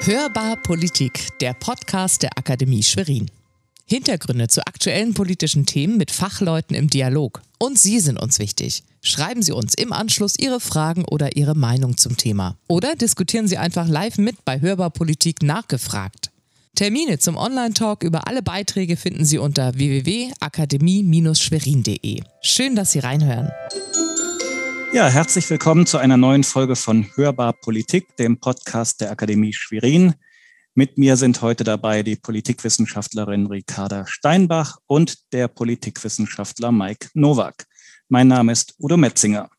Hörbar Politik, der Podcast der Akademie Schwerin. Hintergründe zu aktuellen politischen Themen mit Fachleuten im Dialog. Und Sie sind uns wichtig. Schreiben Sie uns im Anschluss Ihre Fragen oder Ihre Meinung zum Thema. Oder diskutieren Sie einfach live mit bei Hörbar Politik nachgefragt. Termine zum Online-Talk über alle Beiträge finden Sie unter www.akademie-schwerin.de. Schön, dass Sie reinhören. Ja, herzlich willkommen zu einer neuen Folge von Hörbar Politik, dem Podcast der Akademie Schwerin. Mit mir sind heute dabei die Politikwissenschaftlerin Ricarda Steinbach und der Politikwissenschaftler Mike Nowak. Mein Name ist Udo Metzinger.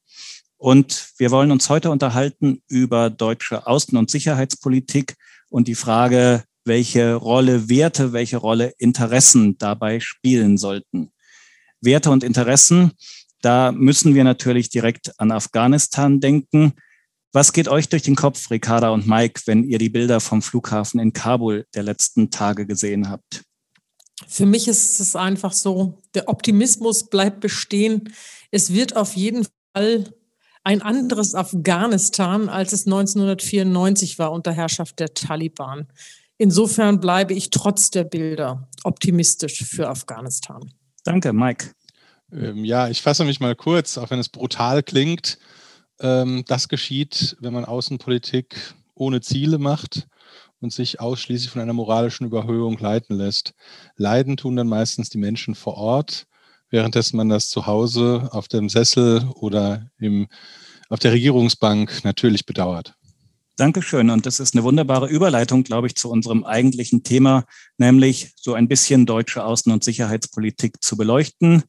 Und wir wollen uns heute unterhalten über deutsche Außen- und Sicherheitspolitik und die Frage, welche Rolle Werte, welche Rolle Interessen dabei spielen sollten. Werte und Interessen da müssen wir natürlich direkt an Afghanistan denken. Was geht euch durch den Kopf, Ricarda und Mike, wenn ihr die Bilder vom Flughafen in Kabul der letzten Tage gesehen habt? Für mich ist es einfach so, der Optimismus bleibt bestehen. Es wird auf jeden Fall ein anderes Afghanistan, als es 1994 war unter Herrschaft der Taliban. Insofern bleibe ich trotz der Bilder optimistisch für Afghanistan. Danke, Mike. Ähm, ja, ich fasse mich mal kurz, auch wenn es brutal klingt. Ähm, das geschieht, wenn man Außenpolitik ohne Ziele macht und sich ausschließlich von einer moralischen Überhöhung leiten lässt. Leiden tun dann meistens die Menschen vor Ort, währenddessen man das zu Hause auf dem Sessel oder im, auf der Regierungsbank natürlich bedauert. Dankeschön. Und das ist eine wunderbare Überleitung, glaube ich, zu unserem eigentlichen Thema, nämlich so ein bisschen deutsche Außen- und Sicherheitspolitik zu beleuchten.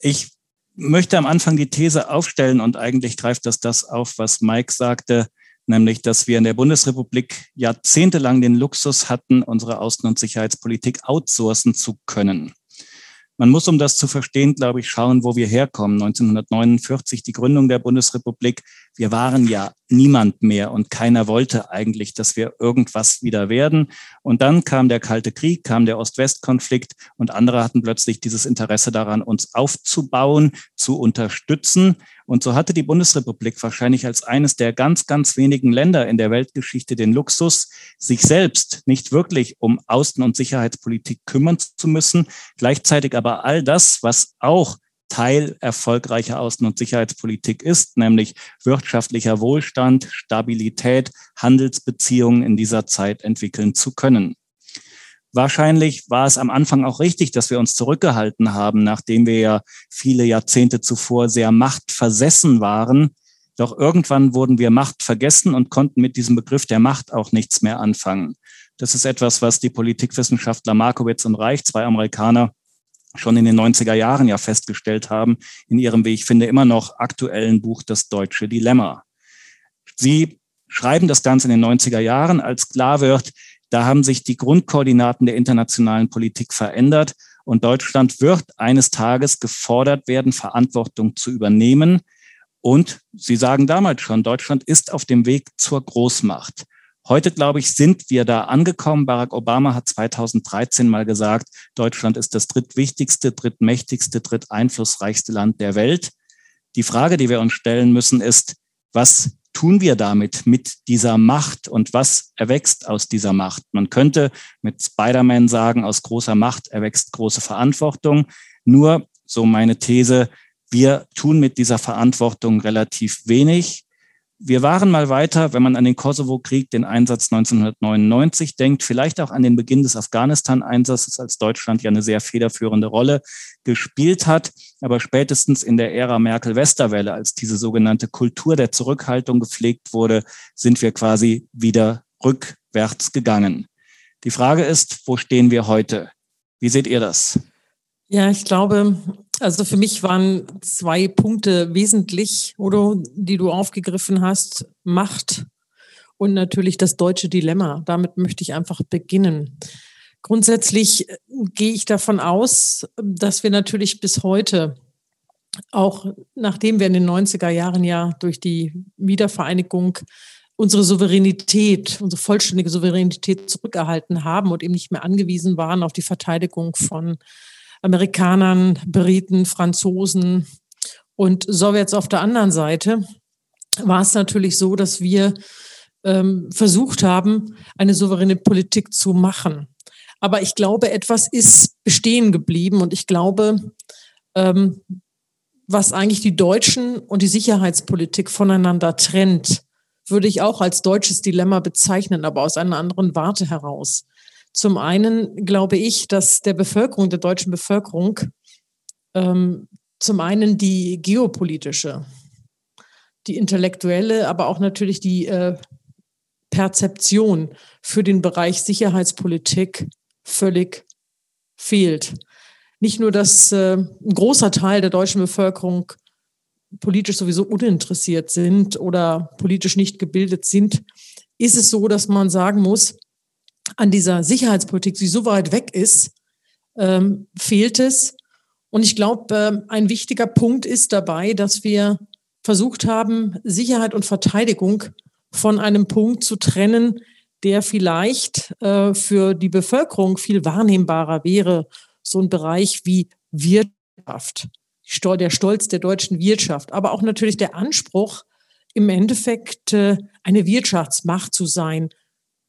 Ich möchte am Anfang die These aufstellen und eigentlich greift das das auf, was Mike sagte, nämlich, dass wir in der Bundesrepublik jahrzehntelang den Luxus hatten, unsere Außen- und Sicherheitspolitik outsourcen zu können. Man muss, um das zu verstehen, glaube ich, schauen, wo wir herkommen. 1949 die Gründung der Bundesrepublik. Wir waren ja niemand mehr und keiner wollte eigentlich, dass wir irgendwas wieder werden. Und dann kam der Kalte Krieg, kam der Ost-West-Konflikt und andere hatten plötzlich dieses Interesse daran, uns aufzubauen, zu unterstützen. Und so hatte die Bundesrepublik wahrscheinlich als eines der ganz, ganz wenigen Länder in der Weltgeschichte den Luxus, sich selbst nicht wirklich um Außen- und Sicherheitspolitik kümmern zu müssen, gleichzeitig aber all das, was auch Teil erfolgreicher Außen- und Sicherheitspolitik ist, nämlich wirtschaftlicher Wohlstand, Stabilität, Handelsbeziehungen in dieser Zeit entwickeln zu können. Wahrscheinlich war es am Anfang auch richtig, dass wir uns zurückgehalten haben, nachdem wir ja viele Jahrzehnte zuvor sehr machtversessen waren. Doch irgendwann wurden wir Macht vergessen und konnten mit diesem Begriff der Macht auch nichts mehr anfangen. Das ist etwas, was die Politikwissenschaftler Markowitz und Reich, zwei Amerikaner, schon in den 90er Jahren ja festgestellt haben, in ihrem, wie ich finde, immer noch aktuellen Buch Das deutsche Dilemma. Sie schreiben das Ganze in den 90er Jahren, als klar wird, da haben sich die Grundkoordinaten der internationalen Politik verändert und Deutschland wird eines Tages gefordert werden, Verantwortung zu übernehmen. Und Sie sagen damals schon, Deutschland ist auf dem Weg zur Großmacht. Heute, glaube ich, sind wir da angekommen. Barack Obama hat 2013 mal gesagt, Deutschland ist das drittwichtigste, drittmächtigste, dritteinflussreichste Land der Welt. Die Frage, die wir uns stellen müssen, ist, was tun wir damit mit dieser Macht und was erwächst aus dieser Macht? Man könnte mit Spider-Man sagen, aus großer Macht erwächst große Verantwortung. Nur, so meine These, wir tun mit dieser Verantwortung relativ wenig wir waren mal weiter, wenn man an den Kosovo-Krieg, den Einsatz 1999 denkt, vielleicht auch an den Beginn des Afghanistan-Einsatzes, als Deutschland ja eine sehr federführende Rolle gespielt hat. Aber spätestens in der Ära Merkel-Westerwelle, als diese sogenannte Kultur der Zurückhaltung gepflegt wurde, sind wir quasi wieder rückwärts gegangen. Die Frage ist, wo stehen wir heute? Wie seht ihr das? Ja, ich glaube, also für mich waren zwei Punkte wesentlich, oder die du aufgegriffen hast. Macht und natürlich das deutsche Dilemma. Damit möchte ich einfach beginnen. Grundsätzlich äh, gehe ich davon aus, dass wir natürlich bis heute, auch nachdem wir in den 90er Jahren ja durch die Wiedervereinigung unsere Souveränität, unsere vollständige Souveränität zurückerhalten haben und eben nicht mehr angewiesen waren auf die Verteidigung von Amerikanern, Briten, Franzosen und Sowjets auf der anderen Seite, war es natürlich so, dass wir ähm, versucht haben, eine souveräne Politik zu machen. Aber ich glaube, etwas ist bestehen geblieben und ich glaube, ähm, was eigentlich die Deutschen und die Sicherheitspolitik voneinander trennt, würde ich auch als deutsches Dilemma bezeichnen, aber aus einer anderen Warte heraus. Zum einen glaube ich, dass der Bevölkerung, der deutschen Bevölkerung, ähm, zum einen die geopolitische, die intellektuelle, aber auch natürlich die äh, Perzeption für den Bereich Sicherheitspolitik völlig fehlt. Nicht nur, dass äh, ein großer Teil der deutschen Bevölkerung politisch sowieso uninteressiert sind oder politisch nicht gebildet sind, ist es so, dass man sagen muss, an dieser Sicherheitspolitik, die so weit weg ist, ähm, fehlt es. Und ich glaube, äh, ein wichtiger Punkt ist dabei, dass wir versucht haben, Sicherheit und Verteidigung von einem Punkt zu trennen, der vielleicht äh, für die Bevölkerung viel wahrnehmbarer wäre. So ein Bereich wie Wirtschaft, der Stolz der deutschen Wirtschaft, aber auch natürlich der Anspruch, im Endeffekt äh, eine Wirtschaftsmacht zu sein.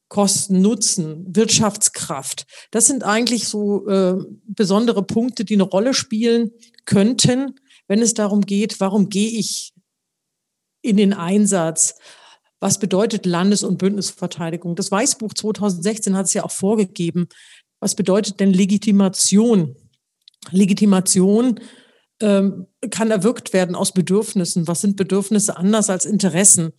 Kosten, Nutzen, Wirtschaftskraft. Das sind eigentlich so äh, besondere Punkte, die eine Rolle spielen könnten, wenn es darum geht, warum gehe ich in den Einsatz? Was bedeutet Landes- und Bündnisverteidigung? Das Weißbuch 2016 hat es ja auch vorgegeben. Was bedeutet denn Legitimation? Legitimation ähm, kann erwirkt werden aus Bedürfnissen. Was sind Bedürfnisse anders als Interessen?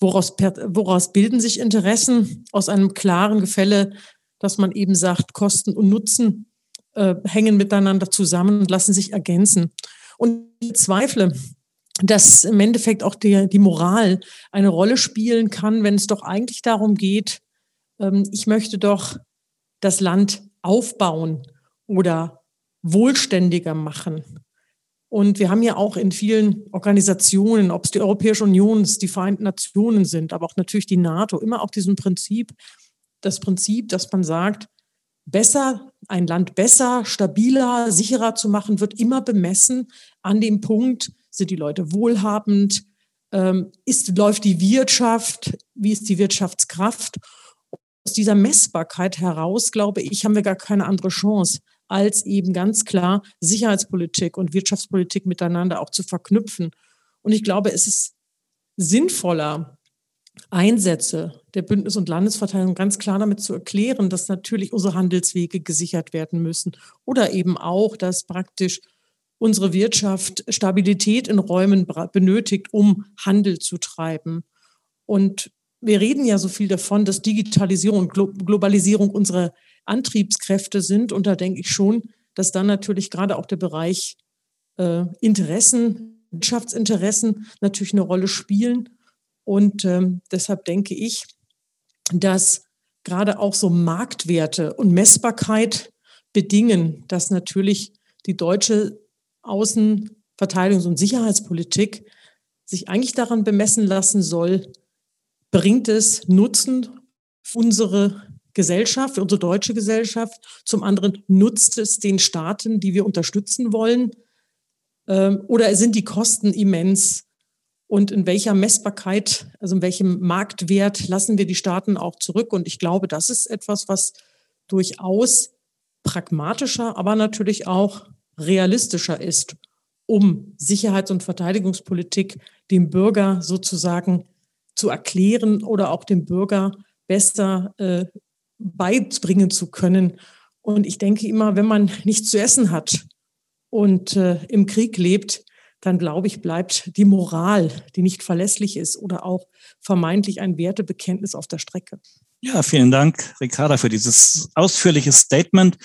Woraus, woraus bilden sich Interessen? Aus einem klaren Gefälle, dass man eben sagt, Kosten und Nutzen äh, hängen miteinander zusammen und lassen sich ergänzen. Und ich zweifle, dass im Endeffekt auch die, die Moral eine Rolle spielen kann, wenn es doch eigentlich darum geht, ähm, ich möchte doch das Land aufbauen oder wohlständiger machen. Und wir haben ja auch in vielen Organisationen, ob es die Europäische Union, die Vereinten Nationen sind, aber auch natürlich die NATO, immer auch diesen Prinzip, das Prinzip, dass man sagt, besser, ein Land besser, stabiler, sicherer zu machen, wird immer bemessen an dem Punkt, sind die Leute wohlhabend? Ähm, ist, läuft die Wirtschaft? Wie ist die Wirtschaftskraft? Aus dieser Messbarkeit heraus, glaube ich, haben wir gar keine andere Chance, als eben ganz klar Sicherheitspolitik und Wirtschaftspolitik miteinander auch zu verknüpfen. Und ich glaube, es ist sinnvoller, Einsätze der Bündnis- und Landesverteidigung ganz klar damit zu erklären, dass natürlich unsere Handelswege gesichert werden müssen oder eben auch, dass praktisch unsere Wirtschaft Stabilität in Räumen benötigt, um Handel zu treiben. Und wir reden ja so viel davon, dass Digitalisierung und Globalisierung unsere Antriebskräfte sind. Und da denke ich schon, dass dann natürlich gerade auch der Bereich äh, Interessen, Wirtschaftsinteressen natürlich eine Rolle spielen. Und ähm, deshalb denke ich, dass gerade auch so Marktwerte und Messbarkeit bedingen, dass natürlich die deutsche Außen-, Verteidigungs- und Sicherheitspolitik sich eigentlich daran bemessen lassen soll, bringt es Nutzen für unsere Gesellschaft, für unsere deutsche Gesellschaft. Zum anderen nutzt es den Staaten, die wir unterstützen wollen. Ähm, oder sind die Kosten immens? Und in welcher Messbarkeit, also in welchem Marktwert lassen wir die Staaten auch zurück? Und ich glaube, das ist etwas, was durchaus pragmatischer, aber natürlich auch realistischer ist, um Sicherheits- und Verteidigungspolitik dem Bürger sozusagen zu erklären oder auch dem Bürger besser äh, beibringen zu können. Und ich denke immer, wenn man nichts zu essen hat und äh, im Krieg lebt, dann glaube ich, bleibt die Moral, die nicht verlässlich ist oder auch vermeintlich ein Wertebekenntnis auf der Strecke. Ja, vielen Dank, Ricarda, für dieses ausführliche Statement.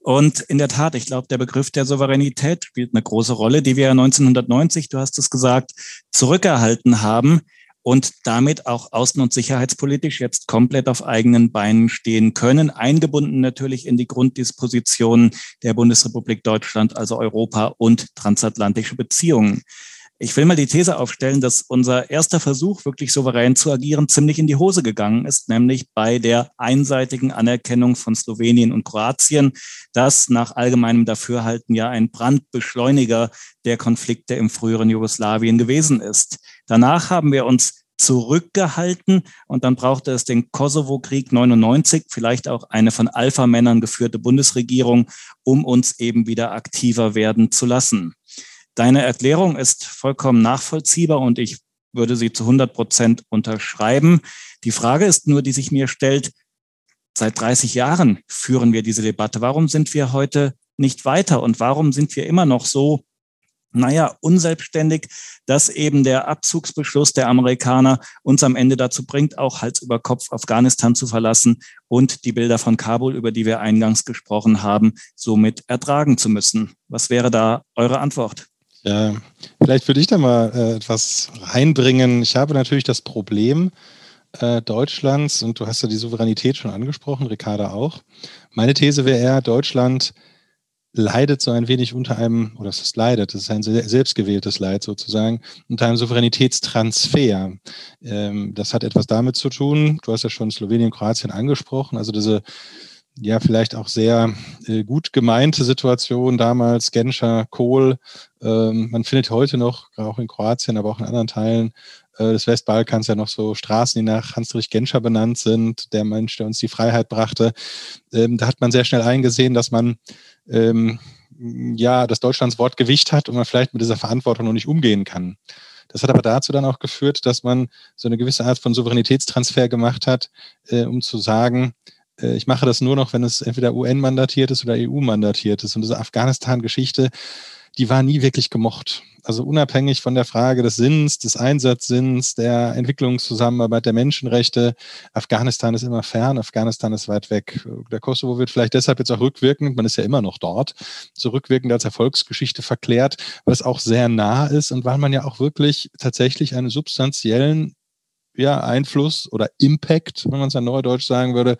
Und in der Tat, ich glaube, der Begriff der Souveränität spielt eine große Rolle, die wir 1990, du hast es gesagt, zurückerhalten haben und damit auch außen- und sicherheitspolitisch jetzt komplett auf eigenen Beinen stehen können, eingebunden natürlich in die Grunddispositionen der Bundesrepublik Deutschland, also Europa und transatlantische Beziehungen. Ich will mal die These aufstellen, dass unser erster Versuch, wirklich souverän zu agieren, ziemlich in die Hose gegangen ist, nämlich bei der einseitigen Anerkennung von Slowenien und Kroatien, das nach allgemeinem Dafürhalten ja ein Brandbeschleuniger der Konflikte im früheren Jugoslawien gewesen ist. Danach haben wir uns zurückgehalten und dann brauchte es den Kosovo-Krieg 99, vielleicht auch eine von Alpha-Männern geführte Bundesregierung, um uns eben wieder aktiver werden zu lassen. Deine Erklärung ist vollkommen nachvollziehbar und ich würde sie zu 100 Prozent unterschreiben. Die Frage ist nur, die sich mir stellt, seit 30 Jahren führen wir diese Debatte. Warum sind wir heute nicht weiter und warum sind wir immer noch so naja, unselbstständig, dass eben der Abzugsbeschluss der Amerikaner uns am Ende dazu bringt, auch Hals über Kopf Afghanistan zu verlassen und die Bilder von Kabul, über die wir eingangs gesprochen haben, somit ertragen zu müssen. Was wäre da eure Antwort? Ja, vielleicht würde ich da mal äh, etwas reinbringen. Ich habe natürlich das Problem äh, Deutschlands, und du hast ja die Souveränität schon angesprochen, Ricarda auch. Meine These wäre eher, Deutschland leidet so ein wenig unter einem, oder es ist leidet, das ist ein selbstgewähltes Leid sozusagen, unter einem Souveränitätstransfer. Ähm, das hat etwas damit zu tun, du hast ja schon Slowenien, Kroatien angesprochen, also diese ja vielleicht auch sehr äh, gut gemeinte Situation damals, Genscher, Kohl. Ähm, man findet heute noch, auch in Kroatien, aber auch in anderen Teilen äh, des Westbalkans ja noch so Straßen, die nach Hans-Dietrich Genscher benannt sind, der Mensch, der uns die Freiheit brachte. Ähm, da hat man sehr schnell eingesehen, dass man ähm, ja, dass Deutschlands Wort Gewicht hat und man vielleicht mit dieser Verantwortung noch nicht umgehen kann. Das hat aber dazu dann auch geführt, dass man so eine gewisse Art von Souveränitätstransfer gemacht hat, äh, um zu sagen, ich mache das nur noch, wenn es entweder UN-mandatiert ist oder EU-mandatiert ist. Und diese Afghanistan-Geschichte, die war nie wirklich gemocht. Also unabhängig von der Frage des Sinns, des Einsatzsinns, der Entwicklungszusammenarbeit, der Menschenrechte, Afghanistan ist immer fern, Afghanistan ist weit weg. Der Kosovo wird vielleicht deshalb jetzt auch rückwirkend, man ist ja immer noch dort, zurückwirkend als Erfolgsgeschichte verklärt, weil es auch sehr nah ist und weil man ja auch wirklich tatsächlich einen substanziellen ja, Einfluss oder Impact, wenn man es ja neudeutsch sagen würde,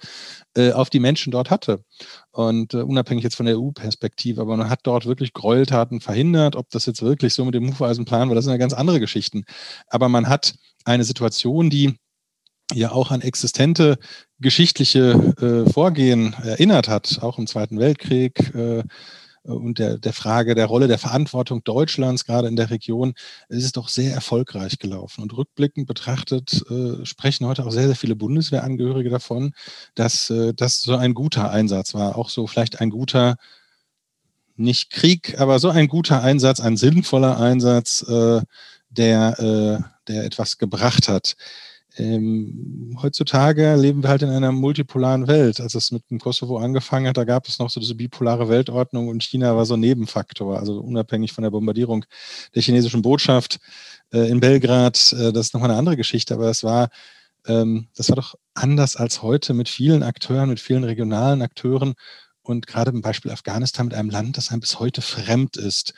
äh, auf die Menschen dort hatte. Und äh, unabhängig jetzt von der EU-Perspektive, aber man hat dort wirklich Gräueltaten verhindert. Ob das jetzt wirklich so mit dem Hufeisenplan war, das sind ja ganz andere Geschichten. Aber man hat eine Situation, die ja auch an existente geschichtliche äh, Vorgehen erinnert hat, auch im Zweiten Weltkrieg, äh, und der, der Frage der Rolle der Verantwortung Deutschlands, gerade in der Region, ist es doch sehr erfolgreich gelaufen. Und rückblickend betrachtet äh, sprechen heute auch sehr, sehr viele Bundeswehrangehörige davon, dass äh, das so ein guter Einsatz war. Auch so vielleicht ein guter, nicht Krieg, aber so ein guter Einsatz, ein sinnvoller Einsatz, äh, der, äh, der etwas gebracht hat. Ähm, heutzutage leben wir halt in einer multipolaren Welt. Als es mit dem Kosovo angefangen hat, da gab es noch so diese bipolare Weltordnung und China war so ein Nebenfaktor, also unabhängig von der Bombardierung der chinesischen Botschaft äh, in Belgrad. Äh, das ist nochmal eine andere Geschichte, aber das war, ähm, das war doch anders als heute mit vielen Akteuren, mit vielen regionalen Akteuren und gerade im Beispiel Afghanistan mit einem Land, das einem bis heute fremd ist.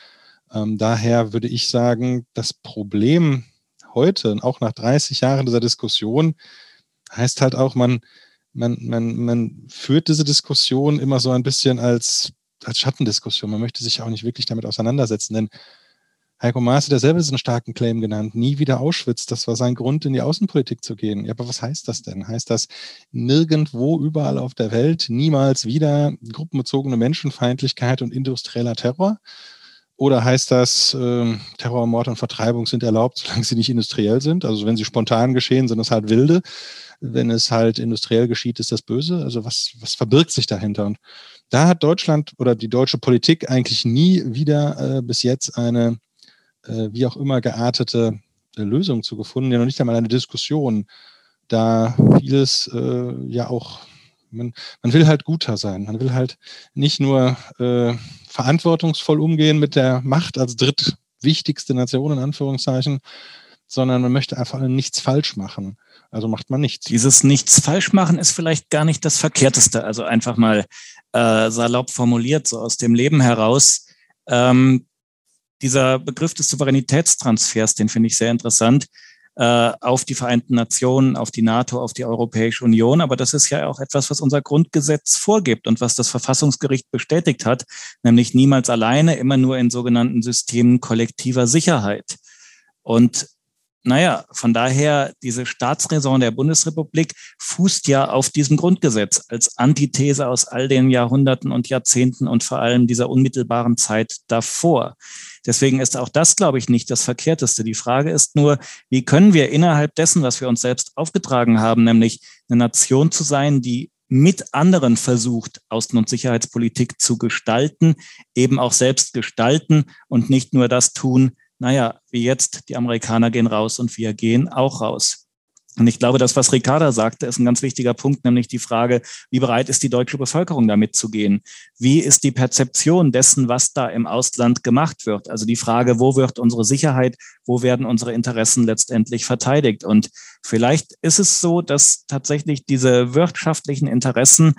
Ähm, daher würde ich sagen, das Problem heute, auch nach 30 Jahren dieser Diskussion, heißt halt auch, man, man, man, man führt diese Diskussion immer so ein bisschen als, als Schattendiskussion. Man möchte sich auch nicht wirklich damit auseinandersetzen, denn Heiko Maas hat ja selber diesen starken Claim genannt, nie wieder Auschwitz, das war sein Grund, in die Außenpolitik zu gehen. Ja, aber was heißt das denn? Heißt das nirgendwo, überall auf der Welt, niemals wieder gruppenbezogene Menschenfeindlichkeit und industrieller Terror? Oder heißt das, äh, Terror, Mord und Vertreibung sind erlaubt, solange sie nicht industriell sind? Also wenn sie spontan geschehen, sind es halt wilde. Wenn es halt industriell geschieht, ist das böse. Also was, was verbirgt sich dahinter? Und da hat Deutschland oder die deutsche Politik eigentlich nie wieder äh, bis jetzt eine, äh, wie auch immer geartete äh, Lösung zu gefunden, ja noch nicht einmal eine Diskussion, da vieles äh, ja auch man, man will halt guter sein. Man will halt nicht nur äh, verantwortungsvoll umgehen mit der Macht als drittwichtigste Nation in Anführungszeichen, sondern man möchte einfach nichts falsch machen. Also macht man nichts. Dieses nichts falsch machen ist vielleicht gar nicht das Verkehrteste. Also einfach mal äh, salopp formuliert, so aus dem Leben heraus. Ähm, dieser Begriff des Souveränitätstransfers, den finde ich sehr interessant auf die Vereinten Nationen, auf die NATO, auf die Europäische Union. Aber das ist ja auch etwas, was unser Grundgesetz vorgibt und was das Verfassungsgericht bestätigt hat, nämlich niemals alleine, immer nur in sogenannten Systemen kollektiver Sicherheit. Und naja, von daher, diese Staatsräson der Bundesrepublik fußt ja auf diesem Grundgesetz als Antithese aus all den Jahrhunderten und Jahrzehnten und vor allem dieser unmittelbaren Zeit davor. Deswegen ist auch das, glaube ich, nicht das Verkehrteste. Die Frage ist nur, wie können wir innerhalb dessen, was wir uns selbst aufgetragen haben, nämlich eine Nation zu sein, die mit anderen versucht, Außen- und Sicherheitspolitik zu gestalten, eben auch selbst gestalten und nicht nur das tun, naja, wie jetzt, die Amerikaner gehen raus und wir gehen auch raus. Und ich glaube, das, was Ricarda sagte, ist ein ganz wichtiger Punkt, nämlich die Frage, wie bereit ist die deutsche Bevölkerung damit zu gehen? Wie ist die Perzeption dessen, was da im Ausland gemacht wird? Also die Frage, wo wird unsere Sicherheit, wo werden unsere Interessen letztendlich verteidigt? Und vielleicht ist es so, dass tatsächlich diese wirtschaftlichen Interessen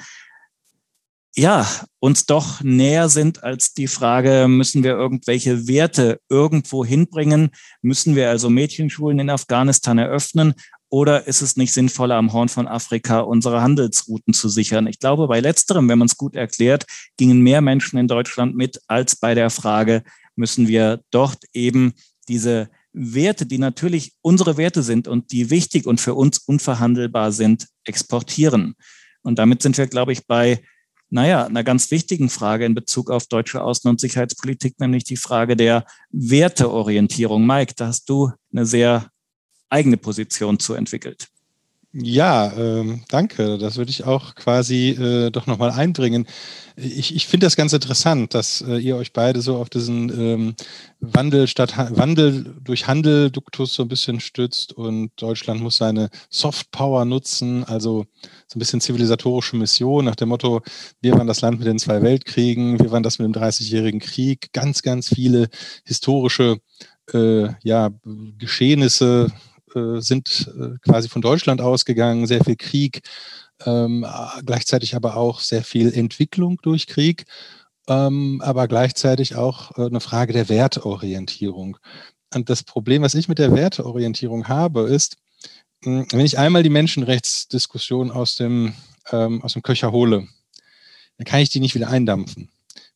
ja, uns doch näher sind als die Frage, müssen wir irgendwelche Werte irgendwo hinbringen? Müssen wir also Mädchenschulen in Afghanistan eröffnen? Oder ist es nicht sinnvoller, am Horn von Afrika unsere Handelsrouten zu sichern? Ich glaube, bei letzterem, wenn man es gut erklärt, gingen mehr Menschen in Deutschland mit als bei der Frage, müssen wir dort eben diese Werte, die natürlich unsere Werte sind und die wichtig und für uns unverhandelbar sind, exportieren. Und damit sind wir, glaube ich, bei naja, einer ganz wichtigen Frage in Bezug auf deutsche Außen- und Sicherheitspolitik, nämlich die Frage der Werteorientierung. Mike, da hast du eine sehr eigene Position zu entwickelt. Ja, ähm, danke. Das würde ich auch quasi äh, doch nochmal einbringen. Ich, ich finde das ganz interessant, dass äh, ihr euch beide so auf diesen ähm, Wandel statt Wandel durch Handel Duktus so ein bisschen stützt und Deutschland muss seine Soft Power nutzen, also so ein bisschen zivilisatorische Mission nach dem Motto, wir waren das Land mit den zwei Weltkriegen, wir waren das mit dem 30-jährigen Krieg, ganz, ganz viele historische äh, ja, Geschehnisse sind äh, quasi von Deutschland ausgegangen, sehr viel Krieg, ähm, gleichzeitig aber auch sehr viel Entwicklung durch Krieg, ähm, aber gleichzeitig auch äh, eine Frage der Wertorientierung. Und das Problem, was ich mit der Werteorientierung habe, ist, hm, wenn ich einmal die Menschenrechtsdiskussion aus dem, ähm, aus dem Köcher hole, dann kann ich die nicht wieder eindampfen.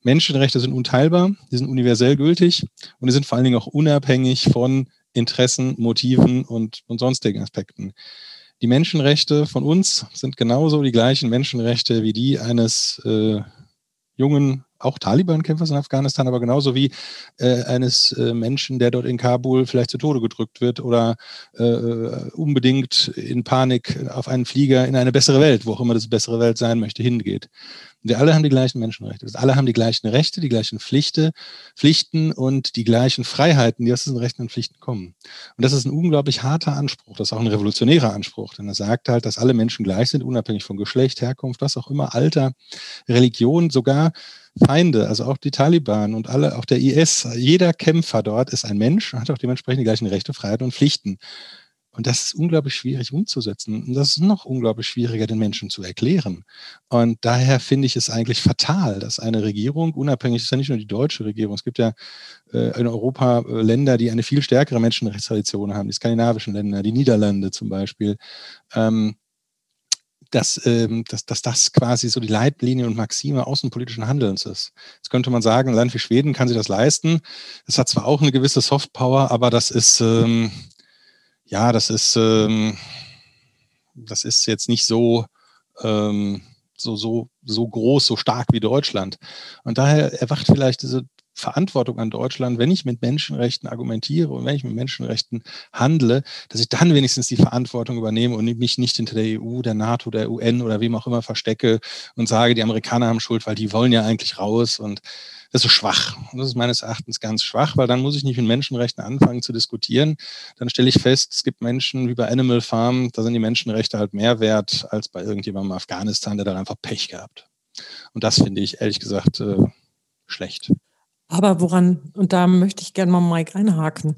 Menschenrechte sind unteilbar, die sind universell gültig und die sind vor allen Dingen auch unabhängig von Interessen, Motiven und, und sonstigen Aspekten. Die Menschenrechte von uns sind genauso die gleichen Menschenrechte wie die eines äh, jungen, auch Taliban-Kämpfers in Afghanistan, aber genauso wie äh, eines äh, Menschen, der dort in Kabul vielleicht zu Tode gedrückt wird oder äh, unbedingt in Panik auf einen Flieger in eine bessere Welt, wo auch immer das bessere Welt sein möchte, hingeht. Wir alle haben die gleichen Menschenrechte. Wir alle haben die gleichen Rechte, die gleichen Pflichte, Pflichten und die gleichen Freiheiten, die aus diesen Rechten und Pflichten kommen. Und das ist ein unglaublich harter Anspruch. Das ist auch ein revolutionärer Anspruch, denn er sagt halt, dass alle Menschen gleich sind, unabhängig von Geschlecht, Herkunft, was auch immer, Alter, Religion, sogar Feinde, also auch die Taliban und alle, auch der IS. Jeder Kämpfer dort ist ein Mensch und hat auch dementsprechend die gleichen Rechte, Freiheiten und Pflichten. Und das ist unglaublich schwierig umzusetzen. Und das ist noch unglaublich schwieriger, den Menschen zu erklären. Und daher finde ich es eigentlich fatal, dass eine Regierung, unabhängig ist ja nicht nur die deutsche Regierung, es gibt ja äh, in Europa äh, Länder, die eine viel stärkere Menschenrechtstradition haben, die skandinavischen Länder, die Niederlande zum Beispiel, ähm, dass, ähm, dass, dass das quasi so die Leitlinie und Maxime außenpolitischen Handelns ist. Jetzt könnte man sagen, ein Land wie Schweden kann sich das leisten. Es hat zwar auch eine gewisse Softpower, aber das ist, ähm, ja, das ist, ähm, das ist jetzt nicht so, ähm, so, so, so groß, so stark wie Deutschland. Und daher erwacht vielleicht diese Verantwortung an Deutschland, wenn ich mit Menschenrechten argumentiere und wenn ich mit Menschenrechten handle, dass ich dann wenigstens die Verantwortung übernehme und mich nicht hinter der EU, der NATO, der UN oder wem auch immer verstecke und sage, die Amerikaner haben Schuld, weil die wollen ja eigentlich raus und das ist schwach. Und das ist meines Erachtens ganz schwach, weil dann muss ich nicht mit Menschenrechten anfangen zu diskutieren. Dann stelle ich fest, es gibt Menschen wie bei Animal Farm, da sind die Menschenrechte halt mehr wert als bei irgendjemandem in Afghanistan, der dann einfach Pech gehabt. Und das finde ich ehrlich gesagt äh, schlecht. Aber woran, und da möchte ich gerne mal Mike einhaken,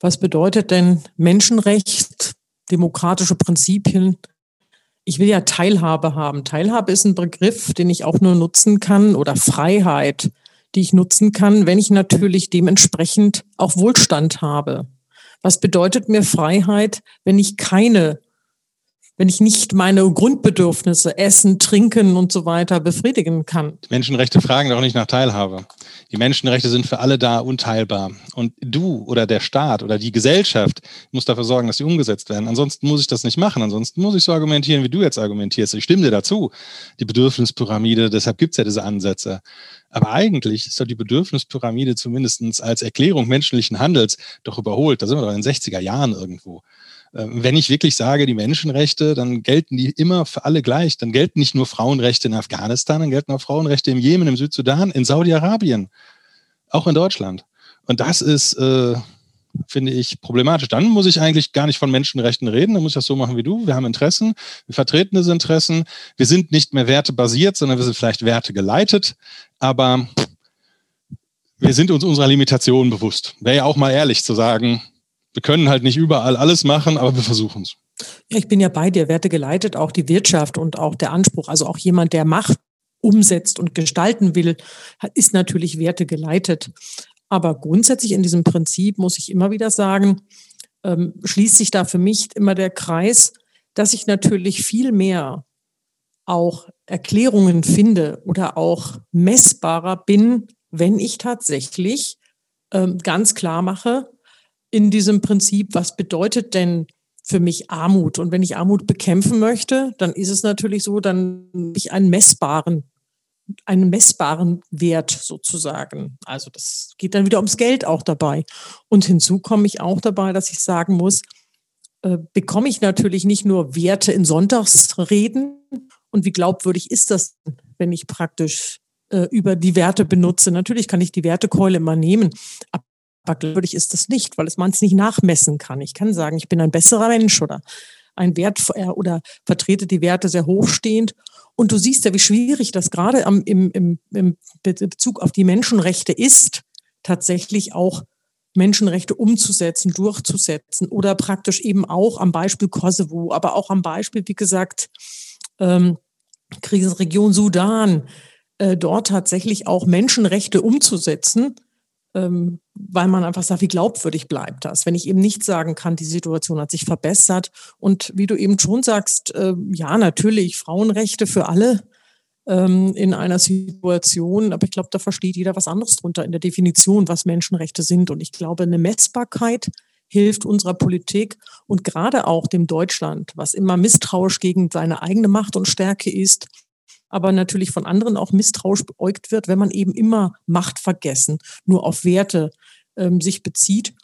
was bedeutet denn Menschenrecht, demokratische Prinzipien? Ich will ja Teilhabe haben. Teilhabe ist ein Begriff, den ich auch nur nutzen kann, oder Freiheit die ich nutzen kann, wenn ich natürlich dementsprechend auch Wohlstand habe. Was bedeutet mir Freiheit, wenn ich keine wenn ich nicht meine Grundbedürfnisse, Essen, Trinken und so weiter befriedigen kann. Menschenrechte fragen doch nicht nach Teilhabe. Die Menschenrechte sind für alle da unteilbar. Und du oder der Staat oder die Gesellschaft muss dafür sorgen, dass sie umgesetzt werden. Ansonsten muss ich das nicht machen. Ansonsten muss ich so argumentieren, wie du jetzt argumentierst. Ich stimme dir dazu. Die Bedürfnispyramide, deshalb gibt es ja diese Ansätze. Aber eigentlich ist doch die Bedürfnispyramide zumindest als Erklärung menschlichen Handels doch überholt. Da sind wir doch in den 60er Jahren irgendwo. Ähm, wenn ich wirklich sage, die Menschenrechte, dann gelten die immer für alle gleich. Dann gelten nicht nur Frauenrechte in Afghanistan, dann gelten auch Frauenrechte im Jemen, im Südsudan, in Saudi-Arabien, auch in Deutschland. Und das ist, äh, finde ich, problematisch. Dann muss ich eigentlich gar nicht von Menschenrechten reden. Dann muss ich das so machen wie du. Wir haben Interessen, wir vertreten diese Interessen. Wir sind nicht mehr wertebasiert, sondern wir sind vielleicht wertegeleitet. Aber wir sind uns unserer Limitation bewusst. Wäre ja auch mal ehrlich zu sagen, wir können halt nicht überall alles machen, aber wir versuchen es. Ja, ich bin ja bei dir, Werte geleitet, auch die Wirtschaft und auch der Anspruch, also auch jemand, der Macht umsetzt und gestalten will, ist natürlich Werte geleitet. Aber grundsätzlich in diesem Prinzip muss ich immer wieder sagen, ähm, schließt sich da für mich immer der Kreis, dass ich natürlich viel mehr auch Erklärungen finde oder auch messbarer bin, wenn ich tatsächlich ähm, ganz klar mache, in diesem Prinzip, was bedeutet denn für mich Armut? Und wenn ich Armut bekämpfen möchte, dann ist es natürlich so, dann ich einen messbaren, einen messbaren Wert sozusagen. Also das geht dann wieder ums Geld auch dabei. Und hinzu komme ich auch dabei, dass ich sagen muss, äh, bekomme ich natürlich nicht nur Werte in Sonntagsreden. Und wie glaubwürdig ist das, wenn ich praktisch äh, über die Werte benutze? Natürlich kann ich die Wertekeule immer nehmen, glaubwürdig ist das nicht, weil es man es nicht nachmessen kann. Ich kann sagen, ich bin ein besserer Mensch oder ein Wert äh, oder vertrete die Werte sehr hochstehend. Und du siehst ja, wie schwierig das gerade am, im, im, im Bezug auf die Menschenrechte ist, tatsächlich auch Menschenrechte umzusetzen, durchzusetzen oder praktisch eben auch am Beispiel Kosovo, aber auch am Beispiel, wie gesagt, ähm, Krisenregion Sudan, äh, dort tatsächlich auch Menschenrechte umzusetzen ähm, weil man einfach sagt, wie glaubwürdig bleibt das, wenn ich eben nicht sagen kann, die Situation hat sich verbessert. Und wie du eben schon sagst, äh, ja, natürlich, Frauenrechte für alle ähm, in einer Situation, aber ich glaube, da versteht jeder was anderes drunter in der Definition, was Menschenrechte sind. Und ich glaube, eine Messbarkeit hilft unserer Politik und gerade auch dem Deutschland, was immer misstrauisch gegen seine eigene Macht und Stärke ist, aber natürlich von anderen auch misstrauisch beäugt wird, wenn man eben immer Macht vergessen, nur auf Werte ähm, sich bezieht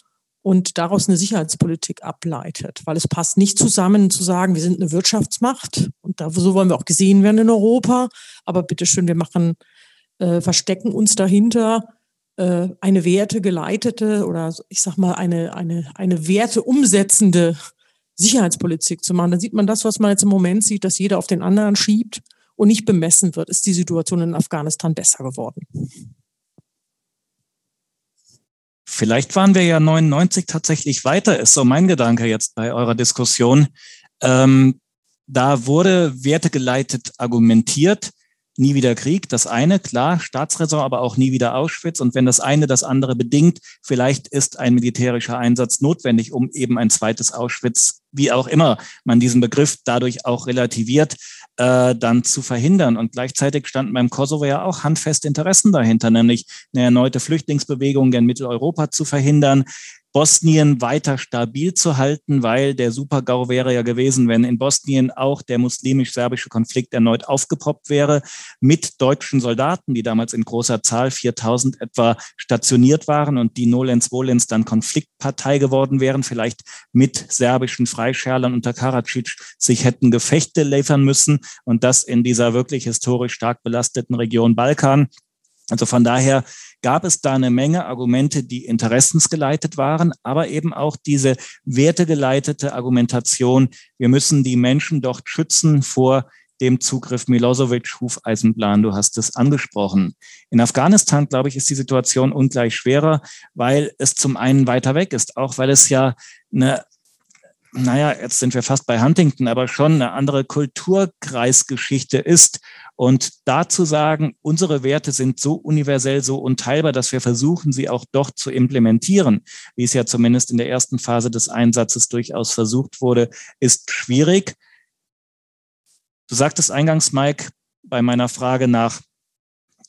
und daraus eine Sicherheitspolitik ableitet. Weil es passt nicht zusammen zu sagen, wir sind eine Wirtschaftsmacht und da, so wollen wir auch gesehen werden in Europa. Aber bitteschön, wir machen, äh, verstecken uns dahinter äh, eine Werte geleitete oder ich sag mal eine, eine, eine Werte umsetzende Sicherheitspolitik zu machen. Dann sieht man das, was man jetzt im Moment sieht, dass jeder auf den anderen schiebt und nicht bemessen wird, ist die Situation in Afghanistan besser geworden. Vielleicht waren wir ja 99 tatsächlich weiter, ist so mein Gedanke jetzt bei eurer Diskussion. Ähm, da wurde wertegeleitet argumentiert, nie wieder Krieg, das eine, klar, Staatsräson, aber auch nie wieder Auschwitz. Und wenn das eine das andere bedingt, vielleicht ist ein militärischer Einsatz notwendig, um eben ein zweites Auschwitz, wie auch immer man diesen Begriff dadurch auch relativiert, äh, dann zu verhindern. Und gleichzeitig standen beim Kosovo ja auch handfeste Interessen dahinter, nämlich eine erneute Flüchtlingsbewegung in Mitteleuropa zu verhindern, Bosnien weiter stabil zu halten, weil der Supergau wäre ja gewesen, wenn in Bosnien auch der muslimisch-serbische Konflikt erneut aufgepoppt wäre, mit deutschen Soldaten, die damals in großer Zahl, 4000 etwa, stationiert waren und die Nolens Volens dann Konfliktpartei geworden wären, vielleicht mit serbischen Freischärlern unter Karadzic sich hätten Gefechte liefern müssen und das in dieser wirklich historisch stark belasteten Region Balkan. Also von daher gab es da eine Menge Argumente, die interessensgeleitet waren, aber eben auch diese wertegeleitete Argumentation, wir müssen die Menschen dort schützen vor dem Zugriff Milosevic, Hufeisenplan, du hast es angesprochen. In Afghanistan, glaube ich, ist die Situation ungleich schwerer, weil es zum einen weiter weg ist, auch weil es ja eine naja, jetzt sind wir fast bei Huntington, aber schon eine andere Kulturkreisgeschichte ist. Und dazu sagen, unsere Werte sind so universell, so unteilbar, dass wir versuchen, sie auch dort zu implementieren, wie es ja zumindest in der ersten Phase des Einsatzes durchaus versucht wurde, ist schwierig. Du sagtest eingangs, Mike, bei meiner Frage nach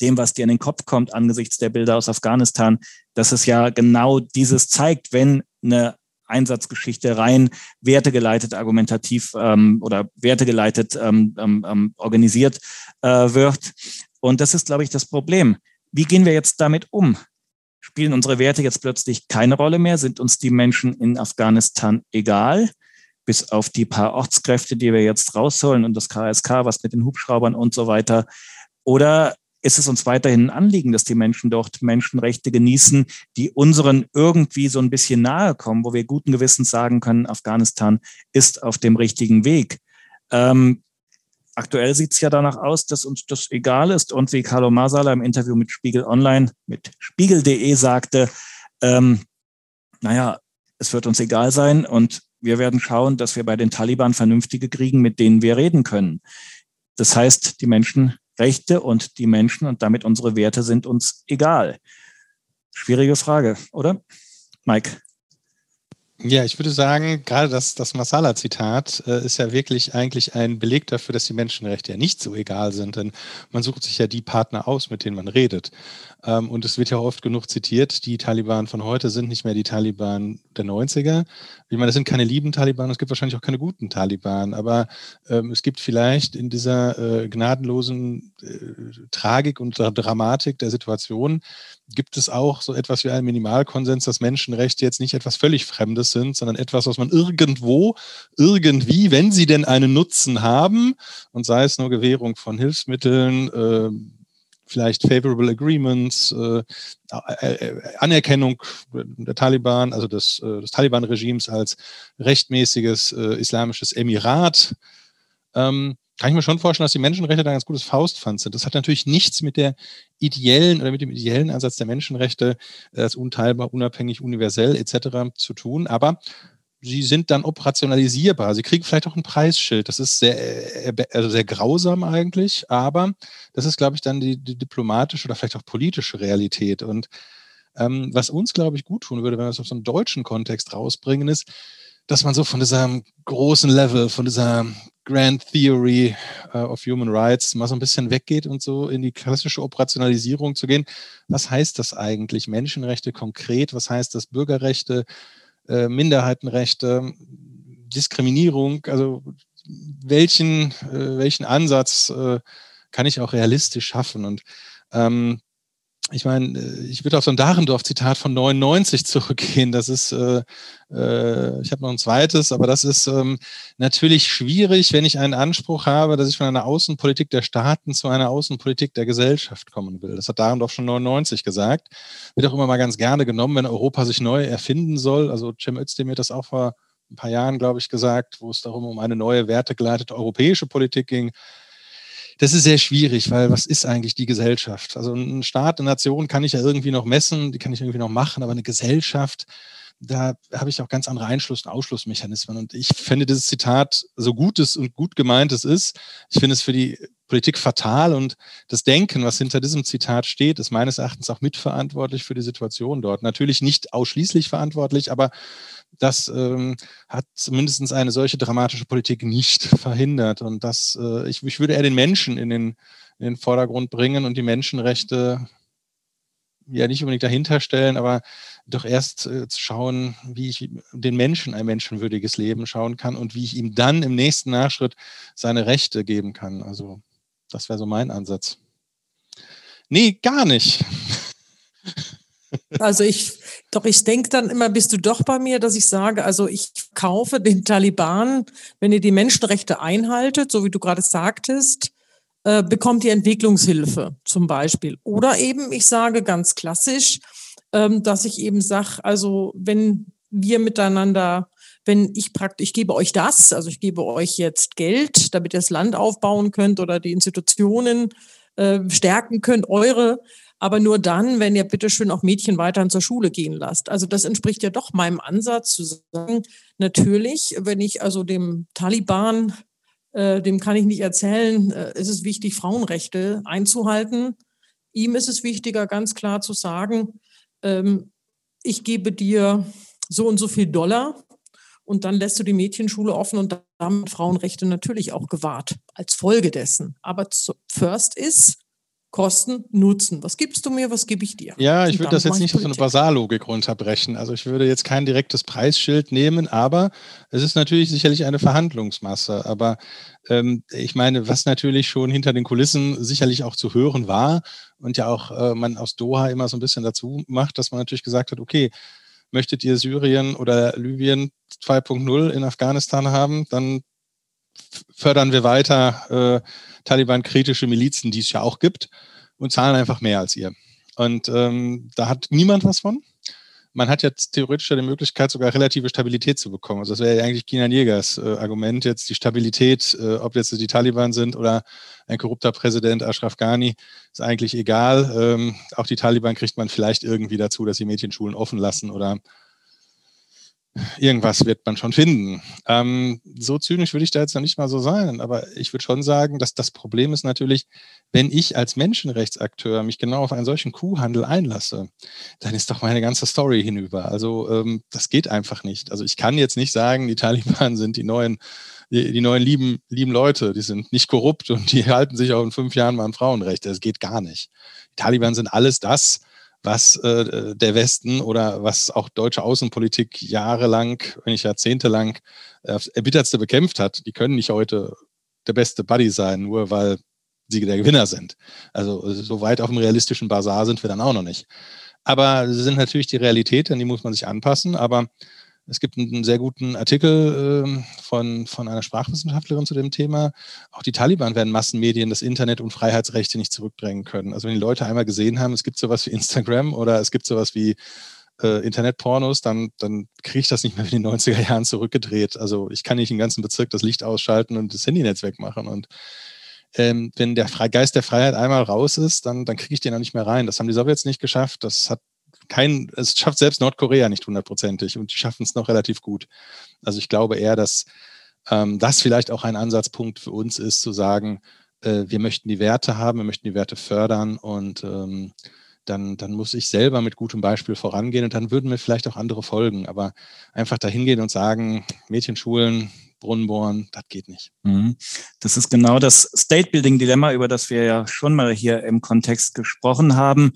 dem, was dir in den Kopf kommt angesichts der Bilder aus Afghanistan, dass es ja genau dieses zeigt, wenn eine Einsatzgeschichte rein wertegeleitet argumentativ ähm, oder wertegeleitet ähm, ähm, ähm, organisiert äh, wird. Und das ist, glaube ich, das Problem. Wie gehen wir jetzt damit um? Spielen unsere Werte jetzt plötzlich keine Rolle mehr? Sind uns die Menschen in Afghanistan egal? Bis auf die paar Ortskräfte, die wir jetzt rausholen und das KSK, was mit den Hubschraubern und so weiter. Oder ist es uns weiterhin ein Anliegen, dass die Menschen dort Menschenrechte genießen, die unseren irgendwie so ein bisschen nahe kommen, wo wir guten Gewissens sagen können, Afghanistan ist auf dem richtigen Weg. Ähm, aktuell sieht es ja danach aus, dass uns das egal ist. Und wie Carlo Masala im Interview mit Spiegel Online, mit spiegel.de sagte, ähm, naja, es wird uns egal sein und wir werden schauen, dass wir bei den Taliban Vernünftige kriegen, mit denen wir reden können. Das heißt, die Menschen Rechte und die Menschen und damit unsere Werte sind uns egal? Schwierige Frage, oder? Mike. Ja, ich würde sagen, gerade das, das Masala-Zitat äh, ist ja wirklich eigentlich ein Beleg dafür, dass die Menschenrechte ja nicht so egal sind, denn man sucht sich ja die Partner aus, mit denen man redet. Ähm, und es wird ja oft genug zitiert, die Taliban von heute sind nicht mehr die Taliban der 90er. Ich meine, das sind keine lieben Taliban, es gibt wahrscheinlich auch keine guten Taliban, aber ähm, es gibt vielleicht in dieser äh, gnadenlosen äh, Tragik und Dramatik der Situation, gibt es auch so etwas wie einen Minimalkonsens, dass Menschenrechte jetzt nicht etwas völlig Fremdes sind, sondern etwas, was man irgendwo, irgendwie, wenn sie denn einen Nutzen haben, und sei es nur Gewährung von Hilfsmitteln, äh, vielleicht Favorable Agreements, äh, äh, Anerkennung der Taliban, also des, äh, des Taliban-Regimes als rechtmäßiges äh, islamisches Emirat. Ähm, kann ich mir schon vorstellen, dass die Menschenrechte da ein ganz gutes Faustpfand sind. Das hat natürlich nichts mit der ideellen oder mit dem ideellen Ansatz der Menschenrechte, äh, als unteilbar, unabhängig, universell etc. zu tun. Aber sie sind dann operationalisierbar. Sie kriegen vielleicht auch ein Preisschild. Das ist sehr, äh, also sehr grausam eigentlich, aber das ist, glaube ich, dann die, die diplomatische oder vielleicht auch politische Realität. Und ähm, was uns, glaube ich, gut tun würde, wenn wir es auf so einen deutschen Kontext rausbringen, ist, dass man so von diesem großen Level, von dieser Grand Theory uh, of Human Rights mal so ein bisschen weggeht und so in die klassische Operationalisierung zu gehen. Was heißt das eigentlich? Menschenrechte konkret? Was heißt das? Bürgerrechte, äh, Minderheitenrechte, Diskriminierung? Also welchen, äh, welchen Ansatz äh, kann ich auch realistisch schaffen? Und ähm, ich meine, äh, ich würde auf so ein Dahrendorf-Zitat von 99 zurückgehen. Das ist, äh, äh, ich habe noch ein zweites, aber das ist ähm, natürlich schwierig, wenn ich einen Anspruch habe, dass ich von einer Außenpolitik der Staaten zu einer Außenpolitik der Gesellschaft kommen will. Das hat Dahrendorf schon 99 gesagt. Wird auch immer mal ganz gerne genommen, wenn Europa sich neu erfinden soll. Also Cem Özdemir hat das auch vor ein paar Jahren, glaube ich, gesagt, wo es darum um eine neue wertegeleitete europäische Politik ging das ist sehr schwierig, weil was ist eigentlich die Gesellschaft? Also ein Staat, eine Nation kann ich ja irgendwie noch messen, die kann ich irgendwie noch machen, aber eine Gesellschaft, da habe ich auch ganz andere Einschluss- und Ausschlussmechanismen. Und ich finde dieses Zitat, so gut es und gut gemeint es ist, ich finde es für die Politik fatal und das Denken, was hinter diesem Zitat steht, ist meines Erachtens auch mitverantwortlich für die Situation dort. Natürlich nicht ausschließlich verantwortlich, aber das ähm, hat zumindest eine solche dramatische Politik nicht verhindert. Und das, äh, ich, ich würde eher den Menschen in den, in den Vordergrund bringen und die Menschenrechte ja nicht unbedingt dahinter stellen, aber doch erst äh, zu schauen, wie ich den Menschen ein menschenwürdiges Leben schauen kann und wie ich ihm dann im nächsten Nachschritt seine Rechte geben kann. Also das wäre so mein Ansatz. Nee, gar nicht. Also ich, doch ich denke dann immer, bist du doch bei mir, dass ich sage, also ich kaufe den Taliban, wenn ihr die Menschenrechte einhaltet, so wie du gerade sagtest, äh, bekommt ihr Entwicklungshilfe zum Beispiel. Oder eben, ich sage ganz klassisch, ähm, dass ich eben sage, also wenn wir miteinander, wenn ich praktisch, ich gebe euch das, also ich gebe euch jetzt Geld, damit ihr das Land aufbauen könnt oder die Institutionen äh, stärken könnt, eure, aber nur dann, wenn ihr bitteschön auch Mädchen weiterhin zur Schule gehen lasst. Also das entspricht ja doch meinem Ansatz zu sagen, natürlich, wenn ich also dem Taliban, äh, dem kann ich nicht erzählen, äh, ist es wichtig, Frauenrechte einzuhalten. Ihm ist es wichtiger, ganz klar zu sagen, ähm, ich gebe dir so und so viel Dollar Und dann lässt du die Mädchenschule offen und damit Frauenrechte natürlich auch gewahrt als Folge dessen. Aber first ist, Kosten, Nutzen. Was gibst du mir, was gebe ich dir? Ja, ich würde das jetzt nicht auf so eine Basarlogik runterbrechen. Also ich würde jetzt kein direktes Preisschild nehmen, aber es ist natürlich sicherlich eine Verhandlungsmasse. Aber ähm, ich meine, was natürlich schon hinter den Kulissen sicherlich auch zu hören war und ja auch äh, man aus Doha immer so ein bisschen dazu macht, dass man natürlich gesagt hat, okay, möchtet ihr Syrien oder Libyen 2.0 in Afghanistan haben, dann fördern wir weiter äh, Taliban-kritische Milizen, die es ja auch gibt, und zahlen einfach mehr als ihr. Und ähm, da hat niemand was von. Man hat jetzt theoretisch die Möglichkeit, sogar relative Stabilität zu bekommen. Also das wäre ja eigentlich Kinan Jägers äh, Argument, jetzt die Stabilität, äh, ob jetzt die Taliban sind oder ein korrupter Präsident Ashraf Ghani, ist eigentlich egal. Ähm, auch die Taliban kriegt man vielleicht irgendwie dazu, dass sie Mädchenschulen offen lassen oder irgendwas wird man schon finden. Ähm, so zynisch würde ich da jetzt noch nicht mal so sein, aber ich würde schon sagen, dass das Problem ist natürlich, wenn ich als Menschenrechtsakteur mich genau auf einen solchen Kuhhandel einlasse, dann ist doch meine ganze Story hinüber. Also ähm, das geht einfach nicht. Also ich kann jetzt nicht sagen, die Taliban sind die neuen, die, die, neuen lieben, lieben Leute, die sind nicht korrupt und die halten sich auch in fünf Jahren mal an Frauenrechte. Das geht gar nicht. Die Taliban sind alles das, was äh, der Westen oder was auch deutsche Außenpolitik jahrelang, wenn nicht jahrzehntelang, äh, erbittertste bekämpft hat. Die können nicht heute der beste Buddy sein, nur weil sie der Gewinner sind. Also so weit auf dem realistischen Basar sind wir dann auch noch nicht. Aber sie sind natürlich die Realität, an die muss man sich anpassen. Aber es gibt einen sehr guten Artikel äh, von, von einer Sprachwissenschaftlerin zu dem Thema. Auch die Taliban werden Massenmedien, das Internet und Freiheitsrechte nicht zurückdrängen können. Also wenn die Leute einmal gesehen haben, es gibt sowas wie Instagram oder es gibt sowas wie äh, Internetpornos, dann, dann kriege ich das nicht mehr wie in den 90er Jahren zurückgedreht. Also ich kann nicht im ganzen Bezirk das Licht ausschalten und das Handynetz wegmachen. Und ähm, wenn der Geist der Freiheit einmal raus ist, dann, dann kriege ich den auch nicht mehr rein. Das haben die Sowjets nicht geschafft. Das hat kein, es schafft selbst Nordkorea nicht hundertprozentig und die schaffen es noch relativ gut. Also ich glaube eher, dass ähm, das vielleicht auch ein Ansatzpunkt für uns ist, zu sagen, äh, wir möchten die Werte haben, wir möchten die Werte fördern und ähm, dann, dann muss ich selber mit gutem Beispiel vorangehen und dann würden mir vielleicht auch andere folgen. Aber einfach dahin gehen und sagen, Mädchenschulen, Brunnen bohren, das geht nicht. Mhm. Das ist genau das State-Building-Dilemma, über das wir ja schon mal hier im Kontext gesprochen haben.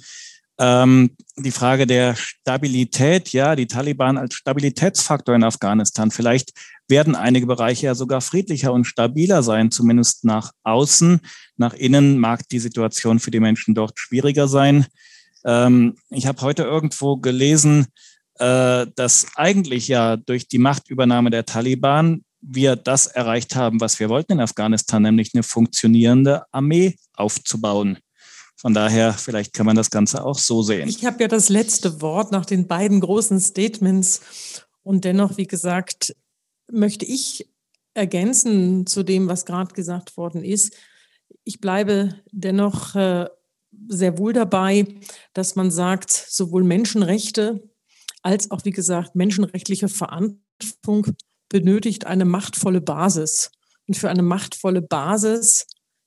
Ähm, die Frage der Stabilität, ja, die Taliban als Stabilitätsfaktor in Afghanistan. Vielleicht werden einige Bereiche ja sogar friedlicher und stabiler sein, zumindest nach außen. Nach innen mag die Situation für die Menschen dort schwieriger sein. Ähm, ich habe heute irgendwo gelesen, äh, dass eigentlich ja durch die Machtübernahme der Taliban wir das erreicht haben, was wir wollten in Afghanistan, nämlich eine funktionierende Armee aufzubauen. Von daher, vielleicht kann man das Ganze auch so sehen. Ich habe ja das letzte Wort nach den beiden großen Statements. Und dennoch, wie gesagt, möchte ich ergänzen zu dem, was gerade gesagt worden ist. Ich bleibe dennoch äh, sehr wohl dabei, dass man sagt, sowohl Menschenrechte als auch, wie gesagt, menschenrechtliche Verantwortung benötigt eine machtvolle Basis. Und für eine machtvolle Basis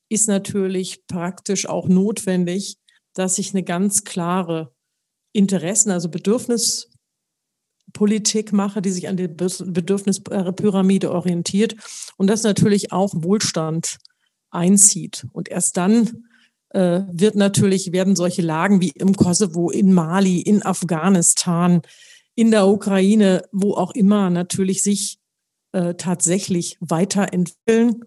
ist natürlich praktisch auch notwendig, dass ich eine ganz klare Interessen, also Bedürfnispolitik mache, die sich an die Bedürfnispyramide orientiert und das natürlich auch Wohlstand einzieht. Und erst dann äh, wird natürlich, werden solche Lagen wie im Kosovo, in Mali, in Afghanistan, in der Ukraine, wo auch immer natürlich sich äh, tatsächlich weiterentwickeln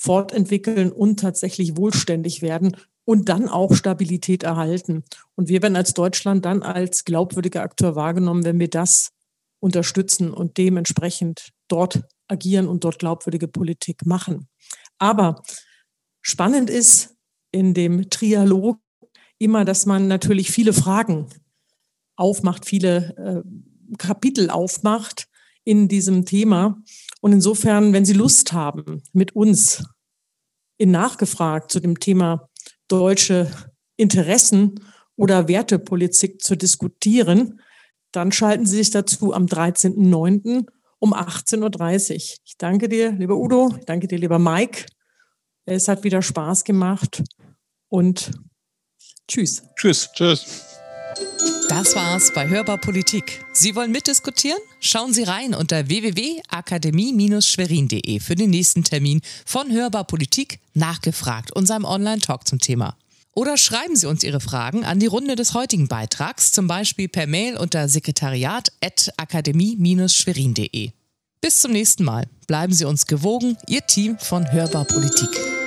fortentwickeln und tatsächlich wohlständig werden und dann auch Stabilität erhalten. Und wir werden als Deutschland dann als glaubwürdiger Akteur wahrgenommen, wenn wir das unterstützen und dementsprechend dort agieren und dort glaubwürdige Politik machen. Aber spannend ist in dem Trialog immer, dass man natürlich viele Fragen aufmacht, viele äh, Kapitel aufmacht in diesem Thema. Und insofern, wenn Sie Lust haben, mit uns in Nachgefragt zu dem Thema deutsche Interessen oder Wertepolitik zu diskutieren, dann schalten Sie sich dazu am 13.09. um 18.30 Uhr. Ich danke dir, lieber Udo, ich danke dir, lieber Mike. Es hat wieder Spaß gemacht und tschüss. Tschüss. Tschüss. Das war's bei Hörbar Politik. Sie wollen mitdiskutieren? Schauen Sie rein unter www.akademie-schwerin.de für den nächsten Termin von Hörbar Politik nachgefragt, unserem Online-Talk zum Thema. Oder schreiben Sie uns Ihre Fragen an die Runde des heutigen Beitrags, zum Beispiel per Mail unter sekretariat.akademie-schwerin.de. Bis zum nächsten Mal. Bleiben Sie uns gewogen, Ihr Team von Hörbar Politik.